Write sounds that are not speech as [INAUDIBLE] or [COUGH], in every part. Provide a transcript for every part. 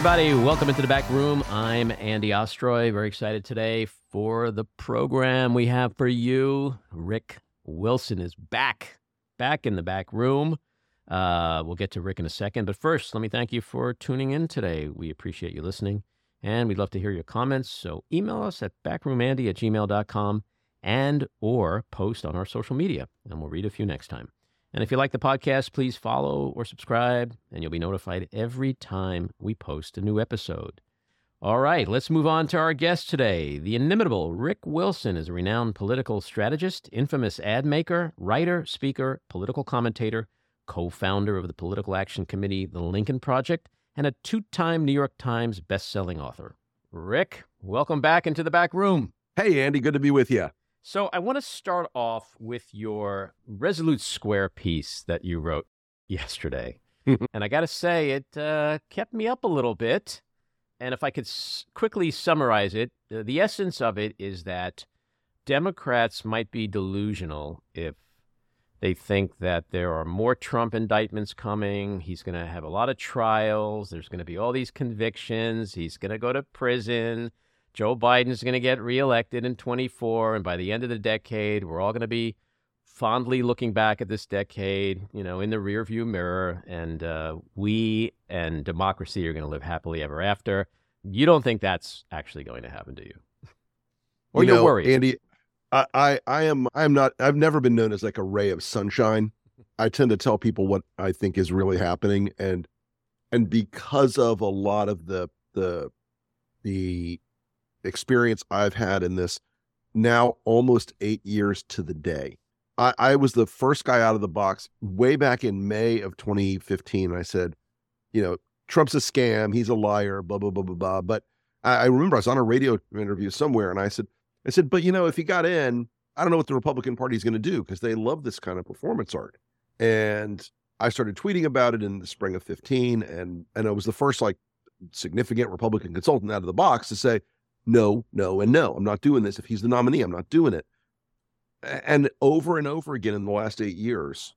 Everybody, welcome into the back room. I'm Andy Ostroy. Very excited today for the program we have for you. Rick Wilson is back, back in the back room. Uh, we'll get to Rick in a second. But first, let me thank you for tuning in today. We appreciate you listening, and we'd love to hear your comments. So email us at backroomandy at gmail.com and or post on our social media, and we'll read a few next time. And if you like the podcast, please follow or subscribe, and you'll be notified every time we post a new episode. All right, let's move on to our guest today. The inimitable Rick Wilson is a renowned political strategist, infamous ad maker, writer, speaker, political commentator, co founder of the political action committee, The Lincoln Project, and a two time New York Times best-selling author. Rick, welcome back into the back room. Hey, Andy, good to be with you. So I want to start off with your Resolute Square piece that you wrote [LAUGHS] yesterday. and I got to say, it uh, kept me up a little bit. And if I could s- quickly summarize it, the essence of it is that Democrats might be delusional if they think that there are more Trump indictments coming. He's going to have a lot of trials. There's going to be all these convictions. He's going to go to prison. Joe Biden's going to get reelected in 24, and by the end of the decade, we're all going to be fondly looking back at this decade, you know, in the rearview mirror, and uh, we and democracy are going to live happily ever after. You don't think that's actually going to happen, do you? Or you are know, worried? Andy. I, I, I am, I am not. I've never been known as like a ray of sunshine. I tend to tell people what I think is really happening, and and because of a lot of the the the experience I've had in this now almost eight years to the day. I, I was the first guy out of the box way back in May of 2015. I said, you know, Trump's a scam. He's a liar, blah, blah, blah, blah, blah. But I, I remember I was on a radio interview somewhere and I said, I said, but you know, if he got in, I don't know what the Republican Party is going to do because they love this kind of performance art. And I started tweeting about it in the spring of 15. And, and I was the first like significant Republican consultant out of the box to say, no, no, and no. I'm not doing this. If he's the nominee, I'm not doing it. And over and over again in the last eight years,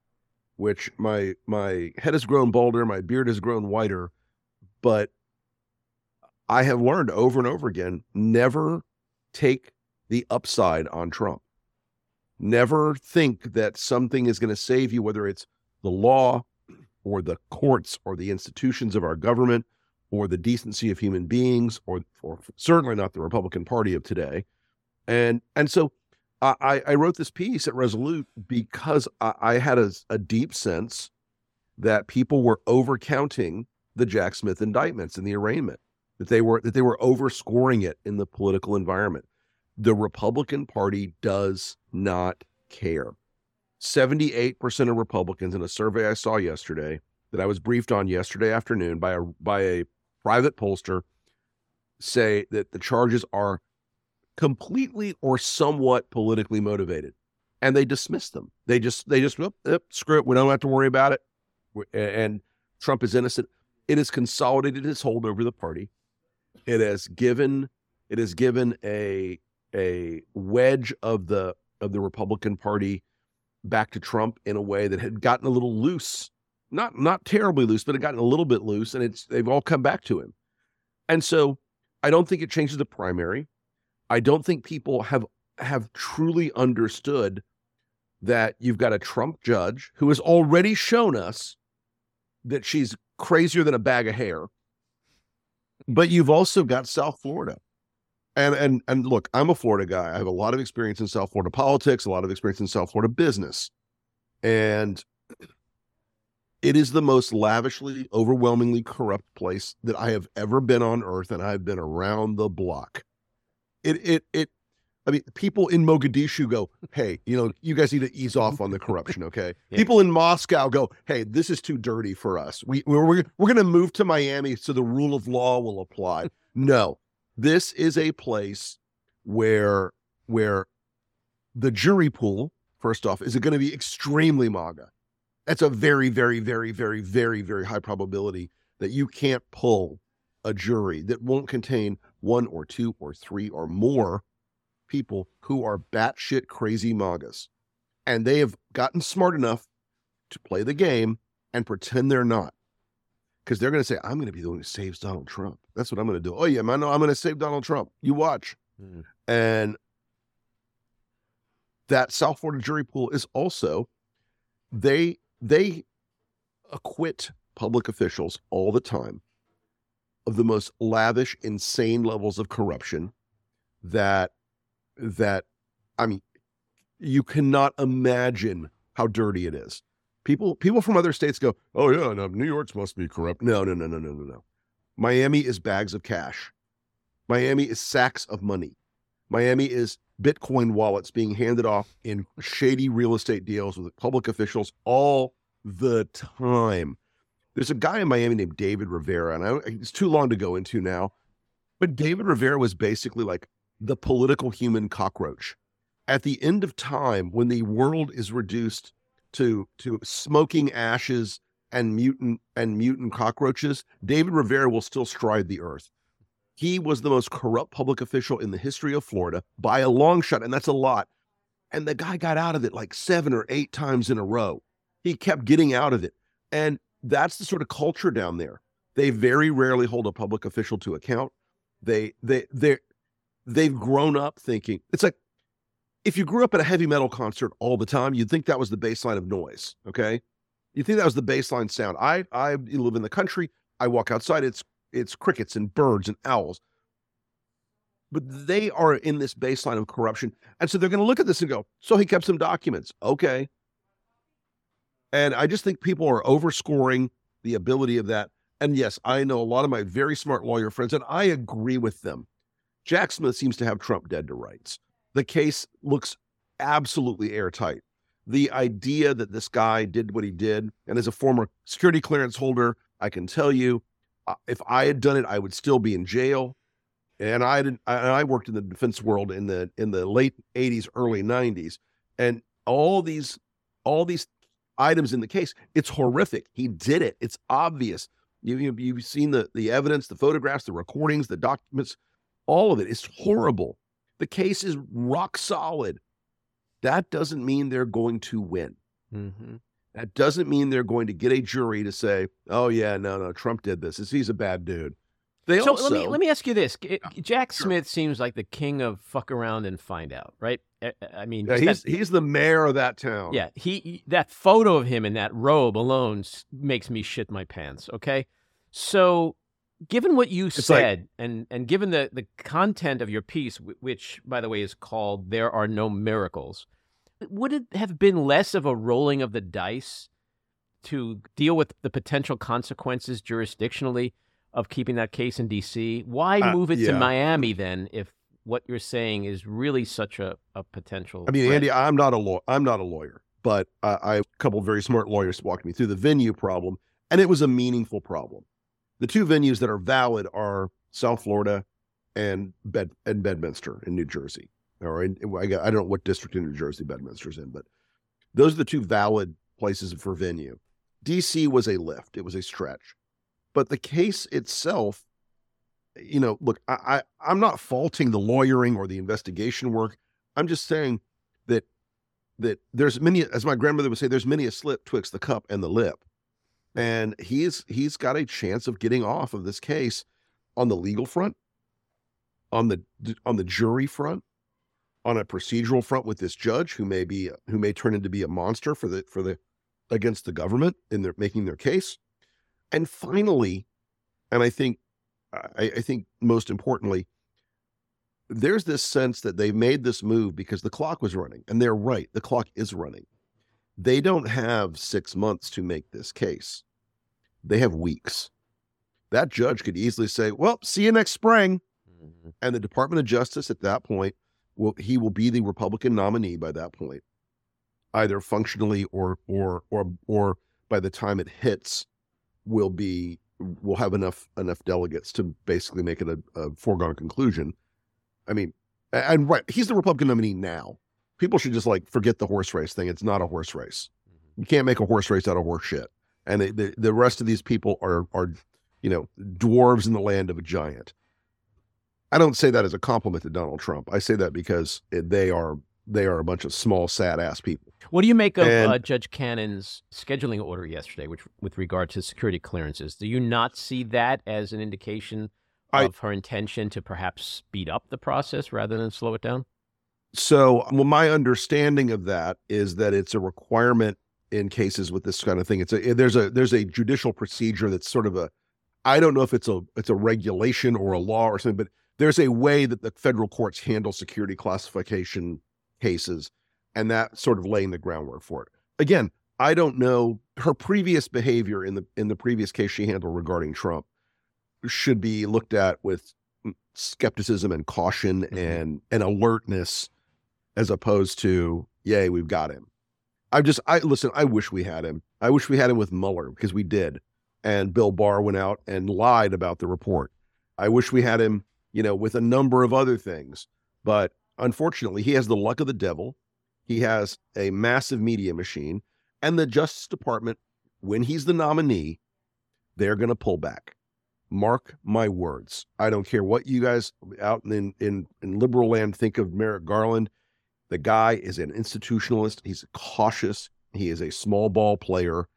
which my my head has grown balder, my beard has grown whiter, but I have learned over and over again never take the upside on Trump. Never think that something is going to save you, whether it's the law or the courts or the institutions of our government or the decency of human beings or, or certainly not the Republican Party of today. And and so I, I wrote this piece at Resolute because I, I had a, a deep sense that people were overcounting the Jack Smith indictments and the arraignment, that they were that they were overscoring it in the political environment. The Republican Party does not care. 78% of Republicans in a survey I saw yesterday that I was briefed on yesterday afternoon by a by a private pollster say that the charges are completely or somewhat politically motivated and they dismiss them. They just they just oh, oh, screw it. We don't have to worry about it. And trump is innocent. It has consolidated. His hold over the party. It has given it has given a a wedge of the of the republican party back to trump in a way that had gotten a little loose not not terribly loose but it gotten a little bit loose and it's they've all come back to him and so i don't think it changes the primary I don't think people have have truly understood that you've got a Trump judge who has already shown us that she's crazier than a bag of hair. But you've also got South Florida. And and and look, I'm a Florida guy. I have a lot of experience in South Florida politics, a lot of experience in South Florida business. And it is the most lavishly, overwhelmingly corrupt place that I have ever been on earth, and I've been around the block it it it I mean, people in Mogadishu go, "Hey, you know, you guys need to ease off on the corruption, okay?" [LAUGHS] yeah. People in Moscow go, "Hey, this is too dirty for us. We we're we're, we're going to move to Miami so the rule of law will apply." no, this is a place where where the jury pool, first off, is it going to be extremely MAGA. That's a very, very, very, very, very, very high probability that you can't pull a jury that won't contain one or two or three or more people who are batshit crazy MAGAs. And they have gotten smart enough to play the game and pretend they're not. because they're going to say, I'm going to be the one who saves Donald Trump. That's what I'm going to do. Oh, yeah, man, no, I'm going to save Donald Trump. You watch. Mm. And that South Florida jury pool is also they they acquit public officials all the time of the most lavish, insane levels of corruption that that I mean you cannot imagine how dirty it is. People people from other states go, "Oh yeah, no, New York's must be corrupt." No, no, no, no, no, no, no. Miami is bags of cash. Miami is sacks of money. Miami is Bitcoin wallets being handed off in shady real estate deals with public officials all the time. There's a guy in Miami named David Rivera, and I, it's too long to go into now. But David Rivera was basically like the political human cockroach. At the end of time, when the world is reduced to to smoking ashes and mutant and mutant cockroaches, David Rivera will still stride the earth. He was the most corrupt public official in the history of Florida by a long shot, and that's a lot. And the guy got out of it like seven or eight times in a row. He kept getting out of it. And that's the sort of culture down there. They very rarely hold a public official to account. They they they they've grown up thinking it's like if you grew up at a heavy metal concert all the time, you'd think that was the baseline of noise. Okay, you think that was the baseline sound. I I live in the country. I walk outside. It's it's crickets and birds and owls. But they are in this baseline of corruption, and so they're going to look at this and go, "So he kept some documents, okay?" And I just think people are overscoring the ability of that. And yes, I know a lot of my very smart lawyer friends, and I agree with them. Jack Smith seems to have Trump dead to rights. The case looks absolutely airtight. The idea that this guy did what he did, and as a former security clearance holder, I can tell you, if I had done it, I would still be in jail. And I did, I worked in the defense world in the in the late '80s, early '90s, and all these all these items in the case. It's horrific. He did it. It's obvious. You, you, you've seen the, the evidence, the photographs, the recordings, the documents, all of it. it is horrible. The case is rock solid. That doesn't mean they're going to win. Mm-hmm. That doesn't mean they're going to get a jury to say, "Oh yeah, no, no, Trump did this. He's a bad dude." They so also, let me let me ask you this: Jack sure. Smith seems like the king of fuck around and find out, right? I mean, yeah, he's that, he's the mayor of that town. Yeah, he that photo of him in that robe alone makes me shit my pants. Okay, so given what you it's said like, and and given the the content of your piece, which by the way is called "There Are No Miracles," would it have been less of a rolling of the dice to deal with the potential consequences jurisdictionally? of keeping that case in D.C. Why uh, move it yeah. to Miami then if what you're saying is really such a, a potential? I mean, threat? Andy, I'm not a law. I'm not a lawyer, but uh, I a couple very smart lawyers walked me through the venue problem, and it was a meaningful problem. The two venues that are valid are South Florida and Bed and Bedminster in New Jersey. Or in, I don't know what district in New Jersey Bedminster's in, but those are the two valid places for venue. DC was a lift; it was a stretch. But the case itself, you know, look, I, I am not faulting the lawyering or the investigation work. I'm just saying that that there's many, as my grandmother would say, there's many a slip twixt the cup and the lip, and he's he's got a chance of getting off of this case on the legal front, on the on the jury front, on a procedural front with this judge who may be who may turn into be a monster for the for the against the government in their making their case and finally, and I think I, I think most importantly, there's this sense that they made this move because the clock was running, and they're right. The clock is running. They don't have six months to make this case. They have weeks. That judge could easily say, "Well, see you next spring," mm-hmm. and the Department of Justice at that point will he will be the Republican nominee by that point, either functionally or or or or by the time it hits will be will have enough enough delegates to basically make it a, a foregone conclusion. I mean, and right, he's the Republican nominee now. People should just like forget the horse race thing. It's not a horse race. Mm-hmm. You can't make a horse race out of horse shit. And they, the the rest of these people are are you know dwarves in the land of a giant. I don't say that as a compliment to Donald Trump. I say that because they are they are a bunch of small, sad ass people. What do you make of And- uh, Judge Cannon's scheduling order yesterday, which with regard to security clearances? Do you not see that as an indication I- of her intention to perhaps speed up the process rather than slow it down? So, well, my understanding of that is that it's a requirement in cases with this kind of thing. It's a there's a there's a judicial procedure that's sort of a I don't know if it's a it's a regulation or a law or something, but there's a way that the federal courts handle security classification cases, and that sort of laying the groundwork for it. Again, I don't know her previous behavior in the in the previous case she handled regarding Trump should be looked at with skepticism and caution Mhm. and and alertness as opposed to yay we've got him i just i listen i wish we had him i wish we had him with mueller because we did and bill barr went out and lied about the report i wish we had him you know with a number of other things but unfortunately he has the luck of the devil. He has a massive media machine and the justice department when he's the nominee they're going to pull back. Mark my words. I don't care what you guys out in in in liberal land think of merrick garland the guy is an institutionalist. He's cautious. He is a small ball player,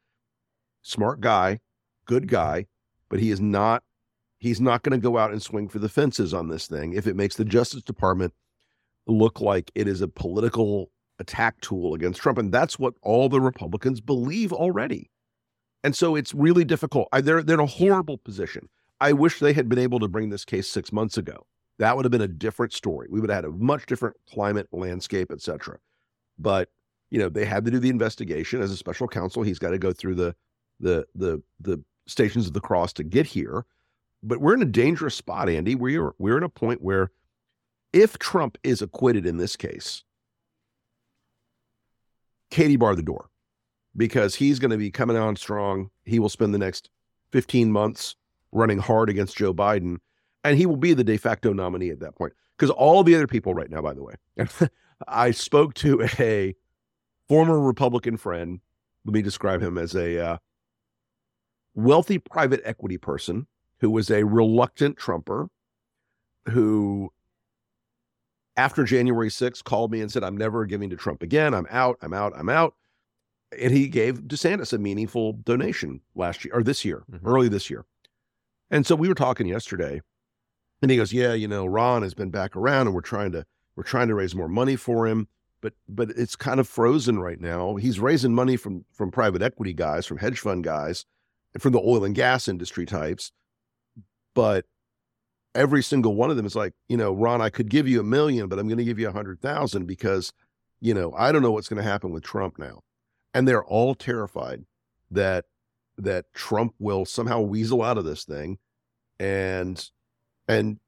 smart guy, good guy, but he is not he's not going to go out and swing for the fences on this thing if it makes the Justice Department look like it is a political attack tool against Trump. And that's what all the Republicans believe already. And so it's really difficult. They're, they're in a horrible position. I wish they had been able to bring this case six months ago. That would have been a different story. We would have had a much different climate, landscape, et cetera. But you know, they had to do the investigation as a special counsel. He's got to go through the the the the stations of the cross to get here. But we're in a dangerous spot, Andy. We're we're in a point where if Trump is acquitted in this case, Katie bar the door because he's going to be coming on strong. He will spend the next 15 months running hard against Joe Biden, and he will be the de facto nominee at that point. Because all the other people right now, by the way, [LAUGHS] I spoke to a former Republican friend. Let me describe him as a uh, wealthy private equity person who was a reluctant Trumper who, after January 6th, called me and said, I'm never giving to Trump again. I'm out. I'm out. I'm out. And he gave DeSantis a meaningful donation last year or this year, Mhm. early this year. And so we were talking yesterday, and he goes, "Yeah, you know, Ron has been back around, and we're trying to we're trying to raise more money for him, but but it's kind of frozen right now. He's raising money from from private equity guys, from hedge fund guys, and from the oil and gas industry types, but every single one of them is like, you know, Ron, I could give you a million, but I'm going to give you a hundred thousand because, you know, I don't know what's going to happen with Trump now, and they're all terrified that that Trump will somehow weasel out of this thing, and and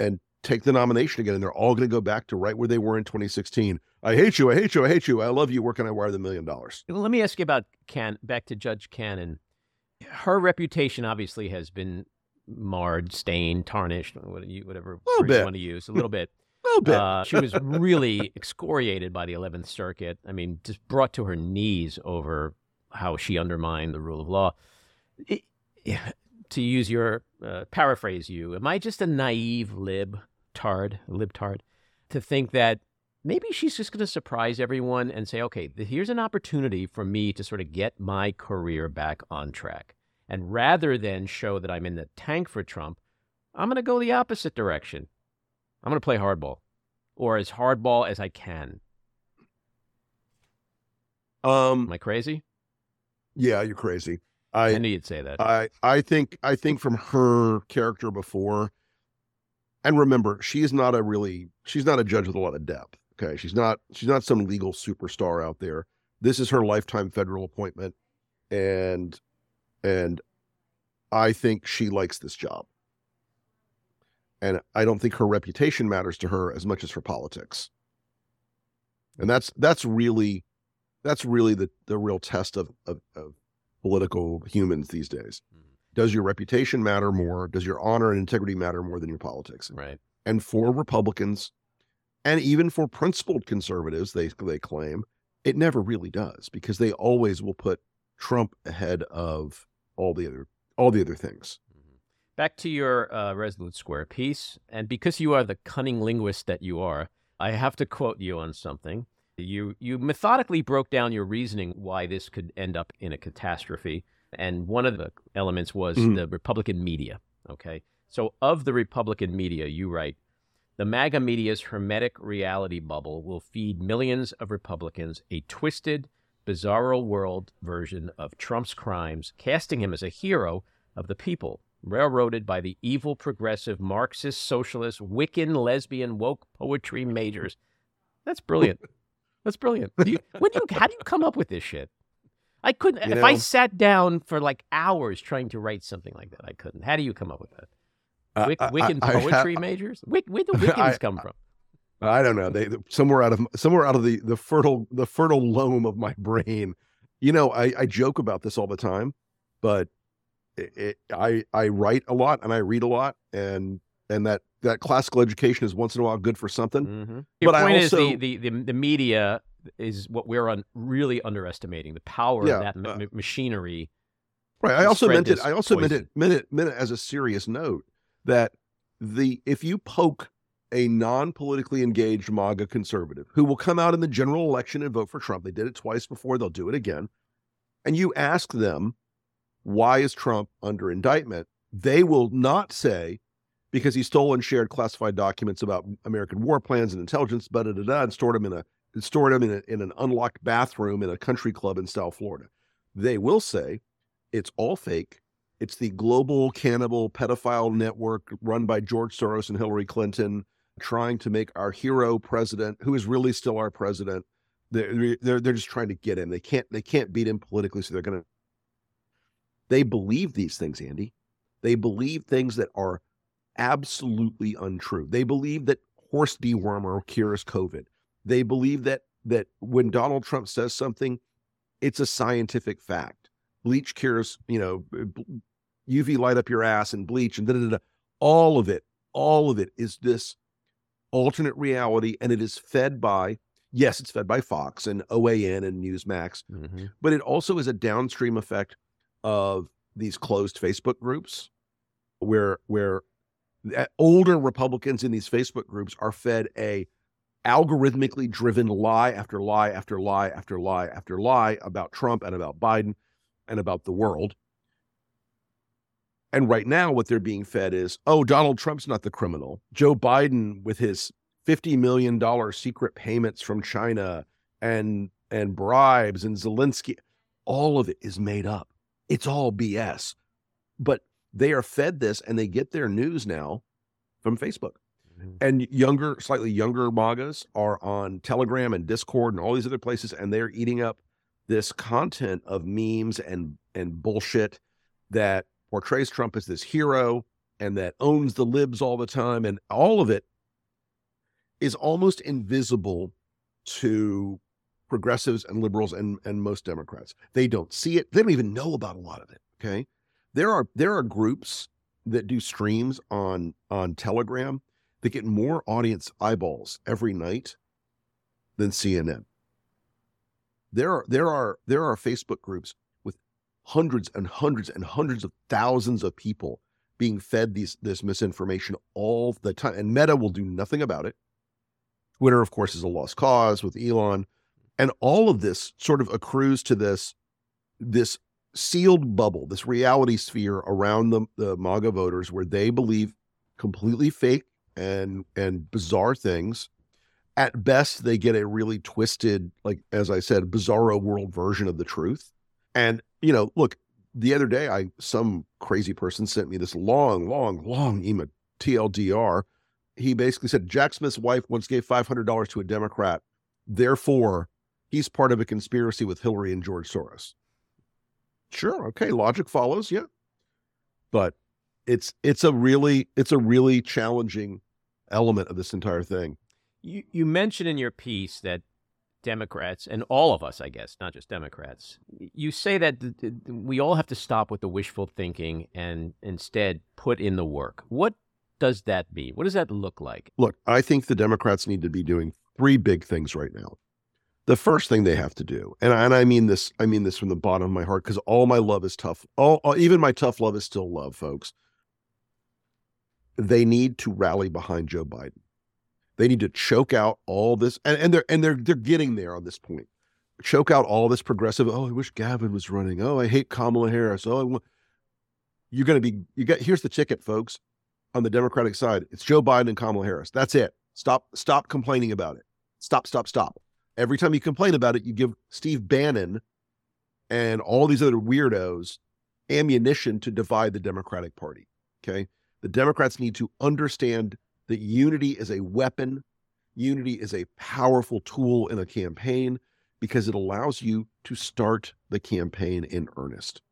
and take the nomination again, and they're all going to go back to right where they were in 2016. I hate you, I hate you, I hate you. I love you. Where can I wire the million dollars? Well, let me ask you about Can back to Judge Cannon. Her reputation obviously has been marred, stained, tarnished, whatever word you want to use, a little bit. A [LAUGHS] little bit. Uh, she was really [LAUGHS] excoriated by the 11th Circuit. I mean, just brought to her knees over how she undermined the rule of law. It- to use your uh, paraphrase, you, am I just a naive lib tard, libtard, to think that maybe she's just going to surprise everyone and say, okay, here's an opportunity for me to sort of get my career back on track. And rather than show that I'm in the tank for Trump, I'm going to go the opposite direction. I'm going to play hardball or as hardball as I can. um, Am I crazy? yeah, you're crazy. I I knew you'd say that. I I think I think from her character before, and remember, she is not a really she's not a judge with a lot of depth. Okay, she's not she's not some legal superstar out there. This is her lifetime federal appointment, and and I think she likes this job. And I don't think her reputation matters to her as much as her politics. And that's that's really that's really the the real test of of, of political humans these days. Mhm. Does your reputation matter more? Does your honor and integrity matter more than your politics? right. And for Republicans, and even for principled conservatives, they they claim it never really does because they always will put Trump ahead of all the other all the other things. Mhm. Back to your uh, Resolute Square piece. And because you are the cunning linguist that you are, I have to quote you on something. You you methodically broke down your reasoning why this could end up in a catastrophe, and one of the elements was Mhm. the Republican media. Okay, so of the Republican media, you write, the MAGA media's hermetic reality bubble will feed millions of Republicans a twisted, bizarro world version of Trump's crimes, casting him as a hero of the people, railroaded by the evil, progressive, Marxist, socialist, Wiccan, lesbian, woke poetry majors. That's brilliant. That's brilliant. Do you, when do you, how do you come up with this shit? I couldn't. You if I sat down for like hours trying to write something like that, I couldn't. How do you come up with that? Uh, Wic- I- Wiccan I- I poetry majors? Where do [LAUGHS] Wiccans I- come from? I don't know. They somewhere out of somewhere out of the the fertile the fertile loam of my brain. You know, I, I joke about this all the time, but it, it, I I write a lot and I read a lot, and and that that classical education is once in a while good for something. Mm-hmm. Your But I point is also- the, the, the, the media is what we're on really underestimating the power Yeah, of that uh, ma- machinery. Right. I also meant it. I also meant it meant it meant it as a serious note that the if you poke a non-politically engaged MAGA conservative who will come out in the general election and vote for Trump, they did it twice before, they'll do it again, and you ask them why is Trump under indictment, they will not say because he stole and shared classified documents about American war plans and intelligence, da da da, da and stored them in a stored them in, a, in an unlocked bathroom in a country club in South Florida. They will say it's all fake. It's the global cannibal pedophile network run by George Soros and Hillary Clinton, trying to make our hero president, who is really still our president. They're they're, they're just trying to get him. They can't they can't beat him politically, so they're gonna. They believe these things, Andy. They believe things that are absolutely untrue. They believe that horse dewormer cures COVID. They believe that that when Donald Trump says something, it's a scientific fact. Bleach cures, you know, UV light up your ass and bleach and da da. da. All of it, all of it is this alternate reality, and it is fed by yes, it's fed by Fox and OAN and Newsmax, Mhm. but it also is a downstream effect of these closed Facebook groups where where older Republicans in these Facebook groups are fed a algorithmically driven lie after lie after lie after lie after lie about Trump and about Biden and about the world. And right now, what they're being fed is, oh, Donald Trump's not the criminal. Joe Biden, with his $50 million secret payments from China and and bribes and Zelensky, all of it is made up. It's all BS. But they are fed this and they get their news now from Facebook. Mhm. And younger, slightly younger MAGAs are on Telegram and Discord and all these other places, and they're eating up this content of memes and and bullshit that portrays Trump as this hero and that owns the libs all the time, and all of it is almost invisible to progressives and liberals and and most Democrats. They don't see it. They don't even know about a lot of it. Okay, there are there are groups that do streams on on Telegram that get more audience eyeballs every night than CNN. There are there are there are Facebook groups hundreds and hundreds and hundreds of thousands of people being fed these this misinformation all the time, and Meta will do nothing about it. Twitter, of course, is a lost cause with Elon, and all of this sort of accrues to this this sealed bubble, this reality sphere around the, the MAGA voters, where they believe completely fake and and bizarre things. At best, they get a really twisted, like as I said, bizarro world version of the truth. And you know, look, the other day, I some crazy person sent me this long, long, long email TLDR. He basically said Jack Smith's wife once gave five hundred dollars to a Democrat, therefore he's part of a conspiracy with Hillary and George Soros. Sure, okay, logic follows, yeah, but it's it's a really it's a really challenging element of this entire thing. You, you mentioned in your piece that Democrats and all of us, I guess, not just Democrats, you say that th- th- we all have to stop with the wishful thinking and instead put in the work. What does that mean? What does that look like? Look, I think the Democrats need to be doing three big things right now. The first thing they have to do, and I, and I mean this, I mean this from the bottom of my heart, because all my love is tough. All, all- even my tough love is still love, folks. They need to rally behind Joe Biden. They need to choke out all this, and, and they're and they're they're getting there on this point. Choke out all this progressive. Oh, I wish Gavin was running. Oh, I hate Kamala Harris. Oh, I want. You're going to be. You got. Here's the ticket, folks. On the Democratic side, it's Joe Biden and Kamala Harris. That's it. Stop. Stop complaining about it. Stop. Stop. Stop. Every time you complain about it, you give Steve Bannon and all these other weirdos ammunition to divide the Democratic Party. Okay. The Democrats need to understand that unity is a weapon, unity is a powerful tool in a campaign because it allows you to start the campaign in earnest.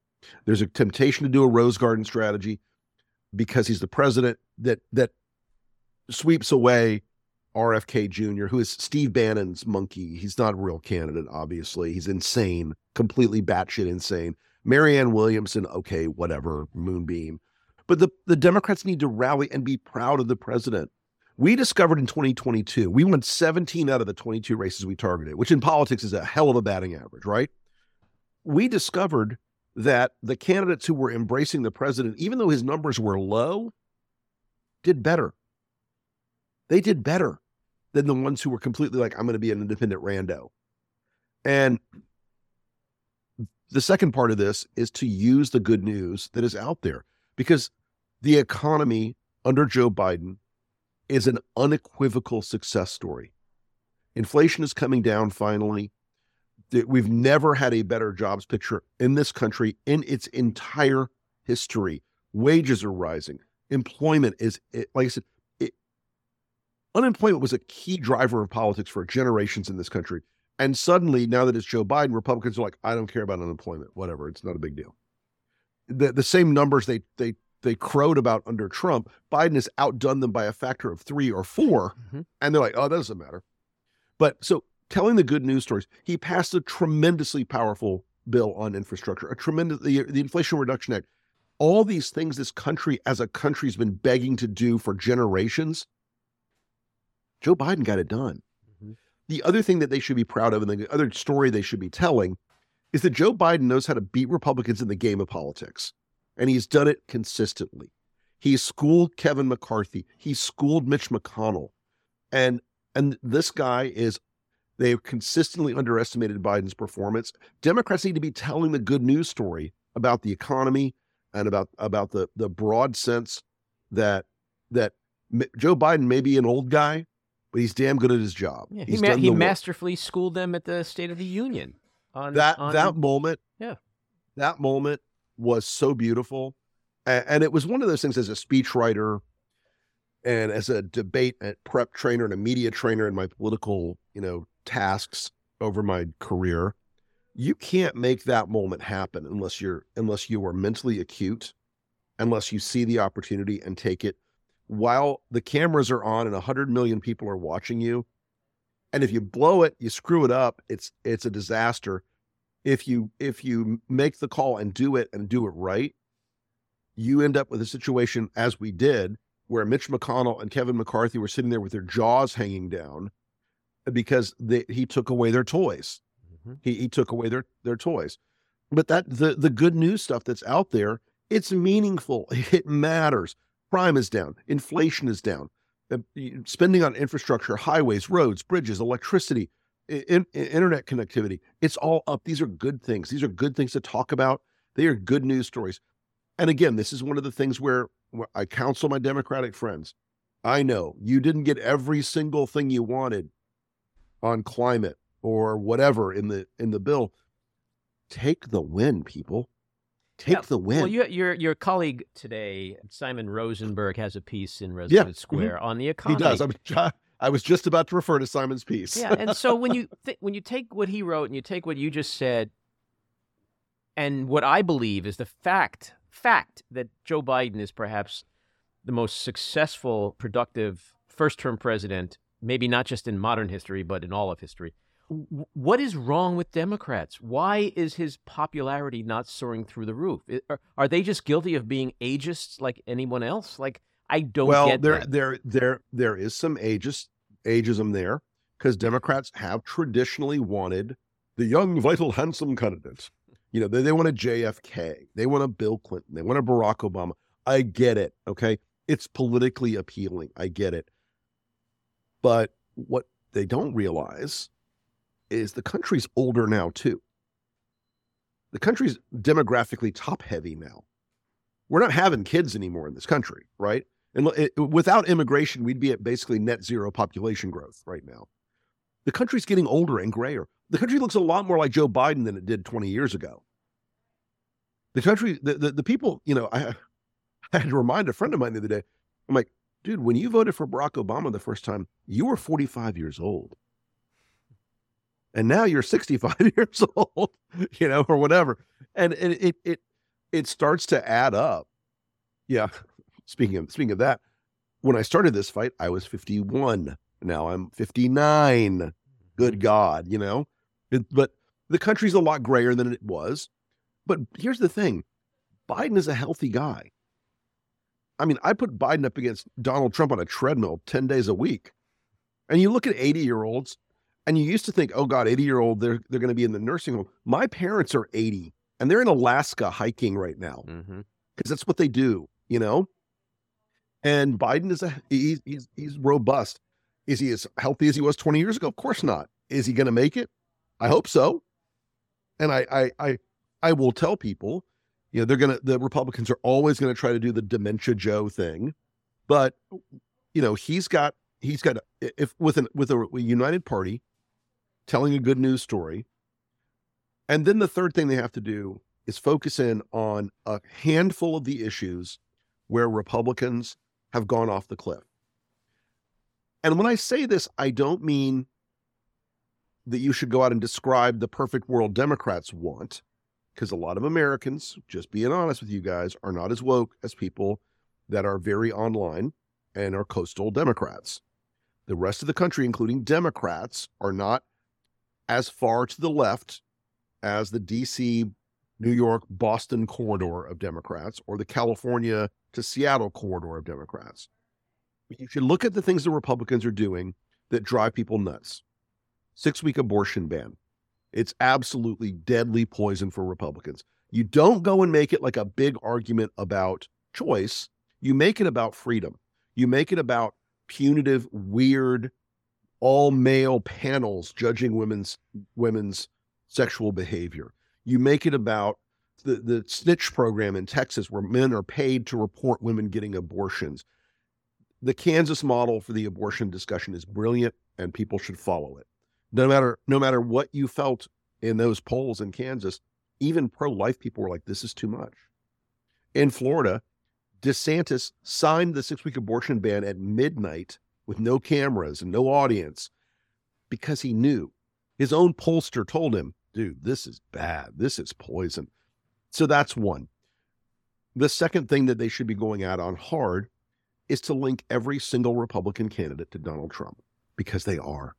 There's a temptation to do a rose garden strategy because he's the president that that sweeps away RFK Jr., who is Steve Bannon's monkey. He's not a real candidate, obviously. He's insane, completely batshit insane. Marianne Williamson, okay, whatever, Moonbeam. But the, the Democrats need to rally and be proud of the president. We discovered in 2022, we won 17 out of the 22 races we targeted, which in politics is a hell of a batting average, right? We discovered that the candidates who were embracing the president, even though his numbers were low, did better. They did better than the ones who were completely like, I'm going to be an independent rando. And the second part of this is to use the good news that is out there because the economy under Joe Biden is an unequivocal success story. Inflation is coming down finally. We've never had a better jobs picture in this country in its entire history. Wages are rising. Employment is, like I said, it, unemployment was a key driver of politics for generations in this country. And suddenly, now that it's Joe Biden, Republicans are like, I don't care about unemployment, whatever. It's not a big deal. The the same numbers they they they crowed about under Trump, Biden has outdone them by a factor of three or 4 mm-hmm. and they're like, oh, that doesn't matter. But so telling the good news stories, he passed a tremendously powerful bill on infrastructure, a tremendous the, the Inflation Reduction Act, all these things this country as a country has been begging to do for generations. Joe Biden got it done. The other thing that they should be proud of, and the other story they should be telling, is that Joe Biden knows how to beat Republicans in the game of politics, and he's done it consistently. He's schooled Kevin McCarthy. He's schooled Mitch McConnell, and and this guy is. They've consistently underestimated Biden's performance. Democrats need to be telling the good news story about the economy and about about the the broad sense that that Joe Biden may be an old guy, but he's damn good at his job. Yeah, he, ma- he masterfully schooled them at the State of the Union. On that on... that moment, yeah, that moment was so beautiful, and, it was one of those things as a speechwriter and as a debate prep trainer and a media trainer in my political, you know, tasks over my career. You can't make that moment happen unless you're unless you are mentally acute, unless you see the opportunity and take it while the cameras are on and 100 million people are watching you and if you blow it you screw it up it's it's a disaster if you if you make the call and do it and do it right you end up with a situation as we did where Mitch McConnell and Kevin McCarthy were sitting there with their jaws hanging down because they, he took away their toys mm-hmm. he, he took away their their toys but that the the good news stuff that's out there it's meaningful [LAUGHS] it matters Crime is down. Inflation is down. Uh, spending on infrastructure, highways, roads, bridges, electricity, in, in, internet connectivity, it's all up. These are good things. These are good things to talk about. They are good news stories. And again, this is one of the things where, where I counsel my Democratic friends. I know you didn't get every single thing you wanted on climate or whatever in the in the bill. Take the win, people. Take yeah. the win. Well, you, your your colleague today, Simon Rosenberg, has a piece in Resolute yeah. Square mm-hmm. on the economy. He does. I, [LAUGHS] I was just about to refer to Simon's piece. yeah, and so when you [LAUGHS] th- when you take what he wrote and you take what you just said, and what I believe is the fact fact that Joe Biden is perhaps the most successful, productive first term president, maybe not just in modern history, but in all of history what is wrong with Democrats? Why is his popularity not soaring through the roof? Are, they just guilty of being ageists like anyone else? Like I don't well, get there, that. there, there, there is some ageist ageism there because Democrats have traditionally wanted the young, [LAUGHS] vital, handsome candidate. You know, they, they want a JFK, they want a Bill Clinton, they want a Barack Obama. I get it. Okay, it's politically appealing. I get it. But what they don't realize is the country's older now too. The country's demographically top heavy now. We're not having kids anymore in this country, right? And it, without immigration, we'd be at basically net zero population growth right now. The country's getting older and grayer. The country looks a lot more like Joe Biden than it did 20 years ago. The country, the, the, the people, you know, [LAUGHS] I, I had to remind a friend of mine the other day, I'm like, dude, when you voted for Barack Obama the first time, you were 45 years old and now you're 65 [LAUGHS] years old, you know, or whatever. And, and it it it starts to add up. Yeah. Speaking of speaking of that, when I started this fight, I was 51. Now I'm 59. Good mm-hmm. God, you know. It, but the country's a lot grayer than it was. But here's the thing: Biden is a healthy guy. I mean, I put Biden up against Donald Trump on a treadmill 10 days a week. And you look at 80 year olds and you used to think, oh God, 80 year old, they're they're going to be in the nursing home. My parents are 80 and they're in Alaska hiking right now because mm-hmm. that's what they do, you know. And Biden is a he's, he's he's robust. Is he as healthy as he was 20 years ago? Of course not. Is he going to make it? I hope so. And I I I I will tell people, you know, they're gonna the Republicans are always going to try to do the dementia Joe thing, but you know he's got he's got if with an with a, a united party telling a good news story. And then the third thing they have to do is focus in on a handful of the issues where Republicans have gone off the cliff. And when I say this, I don't mean that you should go out and describe the perfect world Democrats want, because a lot of Americans, just being honest with you guys, are not as woke as people that are very online and are coastal Democrats. The rest of the country, including Democrats, are not as far to the left as the DC, New York, Boston corridor of Democrats or the California to Seattle corridor of Democrats. You should look at the things the Republicans are doing that drive people nuts. Six week abortion ban. It's absolutely deadly poison for Republicans. You don't go and make it like a big argument about choice. You make it about freedom. You make it about punitive, weird, all male panels judging women's women's sexual behavior. You make it about the, the snitch program in Texas where men are paid to report women getting abortions. The Kansas model for the abortion discussion is brilliant and people should follow it. No matter no matter what you felt in those polls in Kansas, even pro-life people were like, this is too much. In Florida, DeSantis signed the six-week abortion ban at midnight with no cameras and no audience because he knew his own pollster told him, dude, this is bad. This is poison. So that's one. The second thing that they should be going out on hard is to link every single Republican candidate to Donald Trump because they are.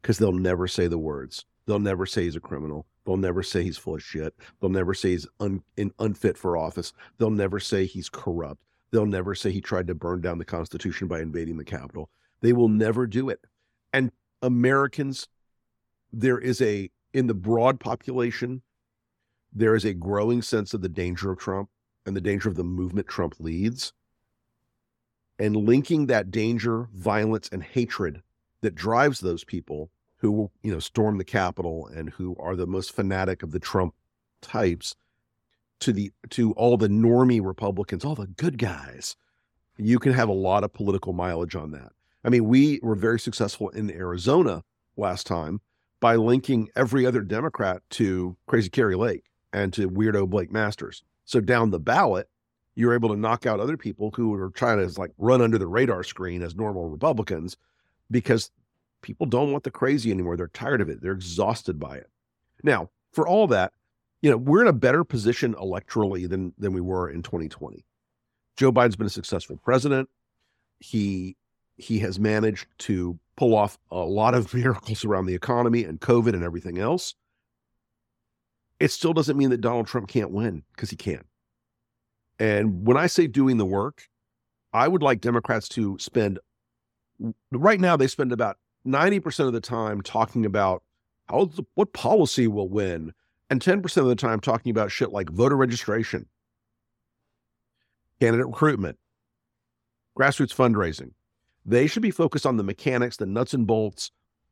Because they'll never say the words. They'll never say he's a criminal. They'll never say he's full of shit. They'll never say he's un, unfit for office. They'll never say he's corrupt. They'll never say he tried to burn down the Constitution by invading the Capitol. They will never do it. And Americans, there is a, in the broad population, there is a growing sense of the danger of Trump and the danger of the movement Trump leads. And linking that danger, violence, and hatred that drives those people who, you know, storm the Capitol and who are the most fanatic of the Trump types to the to all the normie Republicans, all the good guys, you can have a lot of political mileage on that. I mean, we were very successful in Arizona last time by linking every other Democrat to Crazy Kari Lake and to weirdo Blake Masters. So down the ballot, you're able to knock out other people who are trying to like run under the radar screen as normal Republicans because people don't want the crazy anymore. They're tired of it. They're exhausted by it. Now, for all that, you know, we're in a better position electorally than than we were in 2020. Joe Biden's been a successful president. He he has managed to pull off a lot of [LAUGHS] miracles around the economy and COVID and everything else. It still doesn't mean that Donald Trump can't win because he can. And when I say doing the work, I would like Democrats to spend right now they spend about 90% of the time talking about how what policy will win and 10% of the time talking about shit like voter registration, candidate recruitment, grassroots fundraising. They should be focused on the mechanics, the nuts and bolts,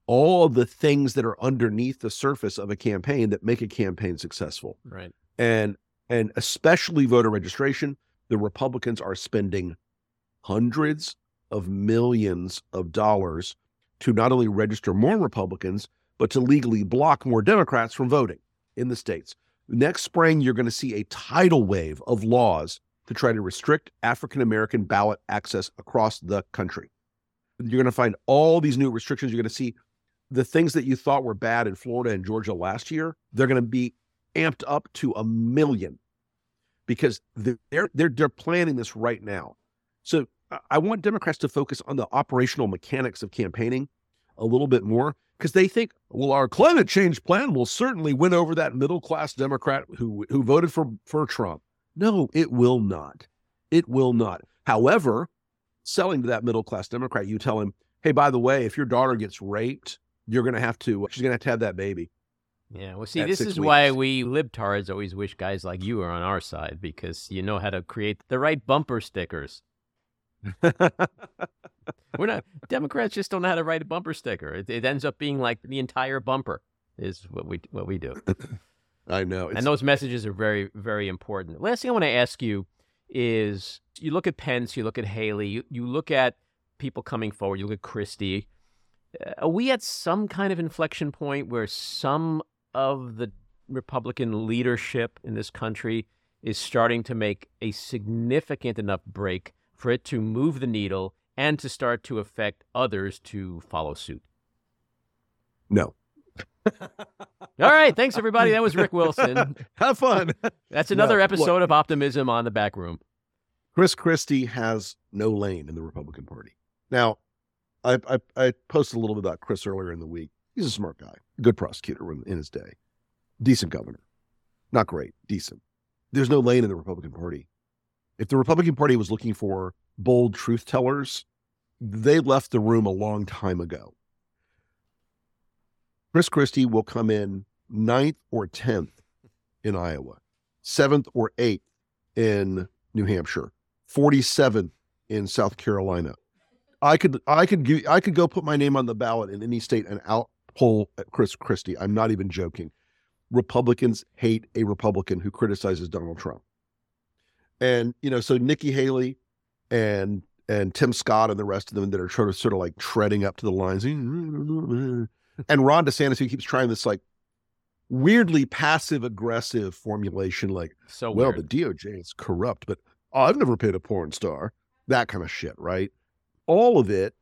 all the things that are underneath the surface of a campaign that make a campaign successful. Right. And and especially voter registration, the Republicans are spending hundreds of millions of dollars to not only register more Republicans, but to legally block more Democrats from voting in the states. Next spring, you're going to see a tidal wave of laws to try to restrict African American ballot access across the country. You're going to find all these new restrictions. You're going to see the things that you thought were bad in Florida and Georgia last year, they're going to be amped up to a million because they're they're they're planning this right now. So I want Democrats to focus on the operational mechanics of campaigning a little bit more because they think, well, our climate change plan will certainly win over that middle class Democrat who who voted for for Trump. No, it will not. It will not. However, selling to that middle class Democrat, you tell him, hey, by the way, if your daughter gets raped, you're going to have to. She's going to have to have that baby. Yeah, well, see, this is weeks. why we libtards always wish guys like you are on our side because you know how to create the right bumper stickers. We're not [LAUGHS] Democrats. Just don't know how to write a bumper sticker. It, it ends up being like the entire bumper is what we what we do. [CLEARS THROAT] I know, and those messages are very very important. Last thing I want to ask you is: you look at Pence, you look at Haley, you, you look at people coming forward, you look at Christie. Uh, are we at some kind of inflection point where some of the Republican leadership in this country is starting to make a significant enough break for it to move the needle and to start to affect others to follow suit? No. [LAUGHS] All right. Thanks, everybody. That was Rick Wilson. [LAUGHS] Have fun. That's another no, episode look, of Optimism on the Back Room. Chris Christie has no lane in the Republican Party. Now, I, I, I posted a little bit about Chris earlier in the week. He's a smart guy, good prosecutor in, in his day, decent governor. Not great, decent. There's no lane in the Republican Party. If the Republican Party was looking for bold truth tellers, they left the room a long time ago. Chris Christie will come in ninth or 10th in Iowa, seventh or eighth in New Hampshire, 47th in South Carolina. I could, I could, give I could go put my name on the ballot in any state and out poll Chris Christie. I'm not even joking. Republicans hate a Republican who criticizes Donald Trump. And, you know, so Nikki Haley and and Tim Scott and the rest of them that are sort of sort of like treading up to the lines. [LAUGHS] and Ron DeSantis who keeps trying this like weirdly passive aggressive formulation, like, so well, weird. the DOJ is corrupt, but oh, I've never paid a porn star. That kind of shit, right? All of it,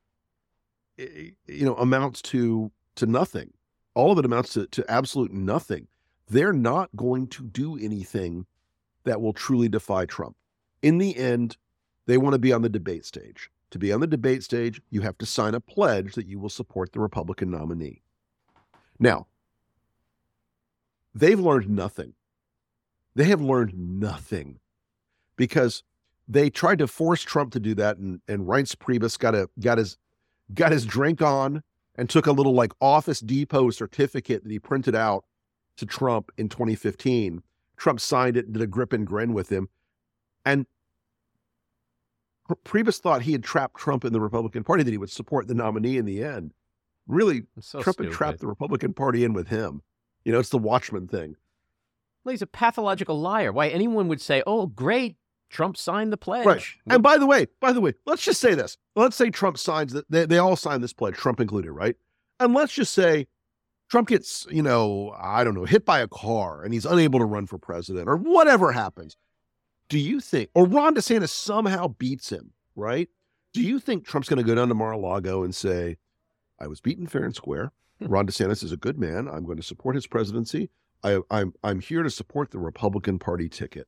you know, amounts to to nothing. All of it amounts to, to absolute nothing. They're not going to do anything that will truly defy Trump. In the end, they want to be on the debate stage. To be on the debate stage, you have to sign a pledge that you will support the Republican nominee. Now, they've learned nothing. They have learned nothing because they tried to force Trump to do that, and, and Reince Priebus got a got his got his drink on and took a little like Office Depot certificate that he printed out to Trump in 2015. Trump signed it and did a grip and grin with him. And Priebus thought he had trapped Trump in the Republican Party, that he would support the nominee in the end. Really, so Trump stupid. had trapped the Republican Party in with him. You know, it's the Watchman thing. Well, he's a pathological liar. Why anyone would say, "Oh, great, Trump signed the pledge." Right. And by the way, by the way, let's just say this. Let's say Trump signs that they, they all sign this pledge, Trump included, right? And let's just say Trump gets, you know, I don't know, hit by a car and he's unable to run for president or whatever happens do you think, or Ron DeSantis somehow beats him, right? Do you think Trump's going to go down to Mar-a-Lago and say, I was beaten fair and square. Hmm. Ron DeSantis is a good man. I'm going to support his presidency. I, I'm, I'm here to support the Republican Party ticket.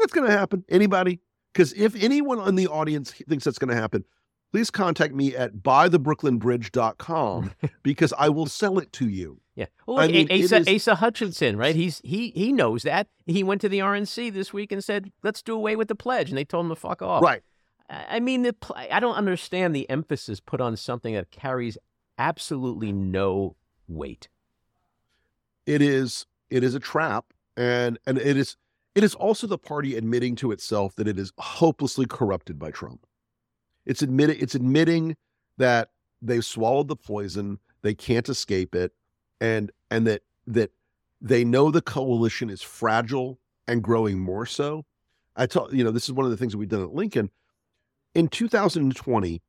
That's going to happen? Anybody? Because if anyone in the audience thinks that's going to happen, please contact me at buythebrooklynbridge.com [LAUGHS] because I will sell it to you. Yeah. Well, look, I mean, Asa, is... Asa Hutchinson, right? He's he he knows that. He went to the RNC this week and said, "Let's do away with the pledge," and they told him to fuck off. Right. I mean, the I don't understand the emphasis put on something that carries absolutely no weight. It is it is a trap, and and it is it is also the party admitting to itself that it is hopelessly corrupted by Trump. It's admitting it's admitting that they've swallowed the poison, they can't escape it, and and that that they know the coalition is fragile and growing more so. I tell you know this is one of the things that we've done at Lincoln. In 2020,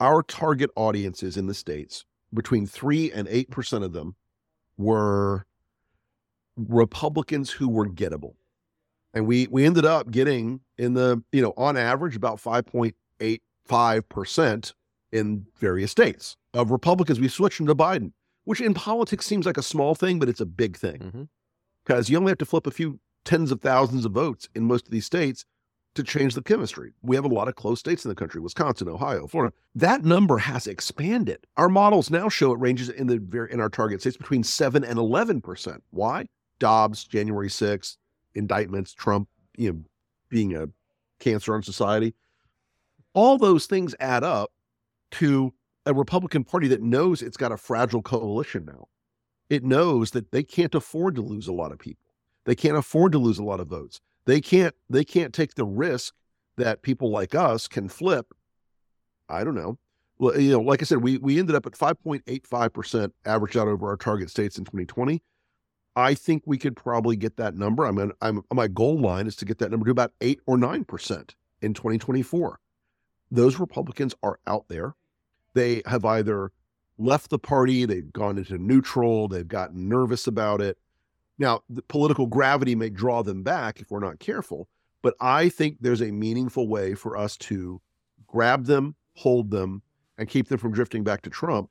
our target audiences in the states between three and eight percent of them were Republicans who were gettable. And we we ended up getting in the, you know, on average about 5.85% in various states of Republicans. We switched them to Biden, which in politics seems like a small thing, but it's a big thing. Because mm-hmm. you only have to flip a few tens of thousands of votes in most of these states to change the chemistry. We have a lot of close states in the country, Wisconsin, Ohio, Florida. That number has expanded. Our models now show it ranges in the in our target states between 7 and 11%. Why? Dobbs, January 6th, indictments, Trump, you know, being a cancer on society. All those things add up to a Republican Party that knows it's got a fragile coalition now. It knows that they can't afford to lose a lot of people. They can't afford to lose a lot of votes. They can't they can't take the risk that people like us can flip. I don't know. Well, you know, like I said, we we ended up at 5.85% average out over our target states in 2020. I think we could probably get that number. I'm, I'm my goal line is to get that number to about eight or nine percent in 2024. Those Republicans are out there. They have either left the party, they've gone into neutral, they've gotten nervous about it. Now, the political gravity may draw them back if we're not careful, but I think there's a meaningful way for us to grab them, hold them, and keep them from drifting back to Trump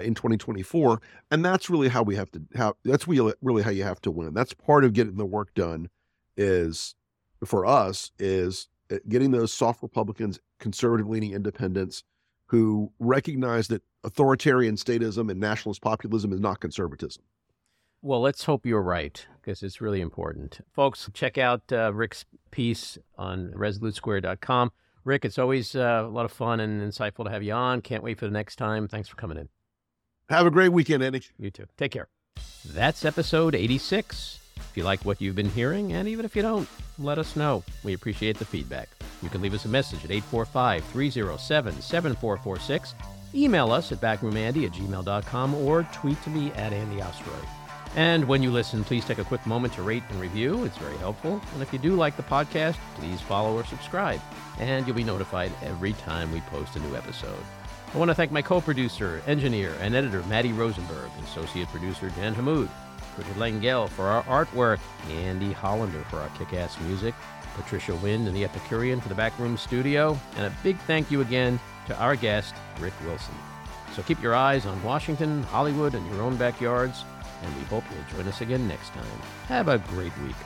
in 2024 and that's really how we have to how that's really how you have to win. That's part of getting the work done is for us is uh, getting those soft republicans conservative leaning independents who recognize that authoritarian statism and nationalist populism is not conservatism. Well let's hope you're right because it's really important. Folks check out uh, rick's piece on resolutesquare.com rick it's always uh, a lot of fun and insightful to have you on. Can't wait for the next time. Thanks for coming in have a great weekend, Andy. You too. Take care. That's episode 86. If you like what you've been hearing, and even if you don't, let us know. We appreciate the feedback. You can leave us a message at 845 307 7446, email us at backroomandy at gmail.com, or tweet to me at Andy Ostroy. And when you listen, please take a quick moment to rate and review. It's very helpful. And if you do like the podcast, please follow or subscribe, and you'll be notified every time we post a new episode. I want to thank my co-producer, engineer, and editor, Matty Rosenberg, associate producer, Jan Hammoud, Cricket Lengyel for our artwork, Andy Hollander for our kick-ass music, Patricia Wind and the Epicurean for the backroom studio, and a big thank you again to our guest, Rick Wilson. So keep your eyes on Washington, Hollywood, and your own backyards, and we hope you'll join us again next time. Have a great week.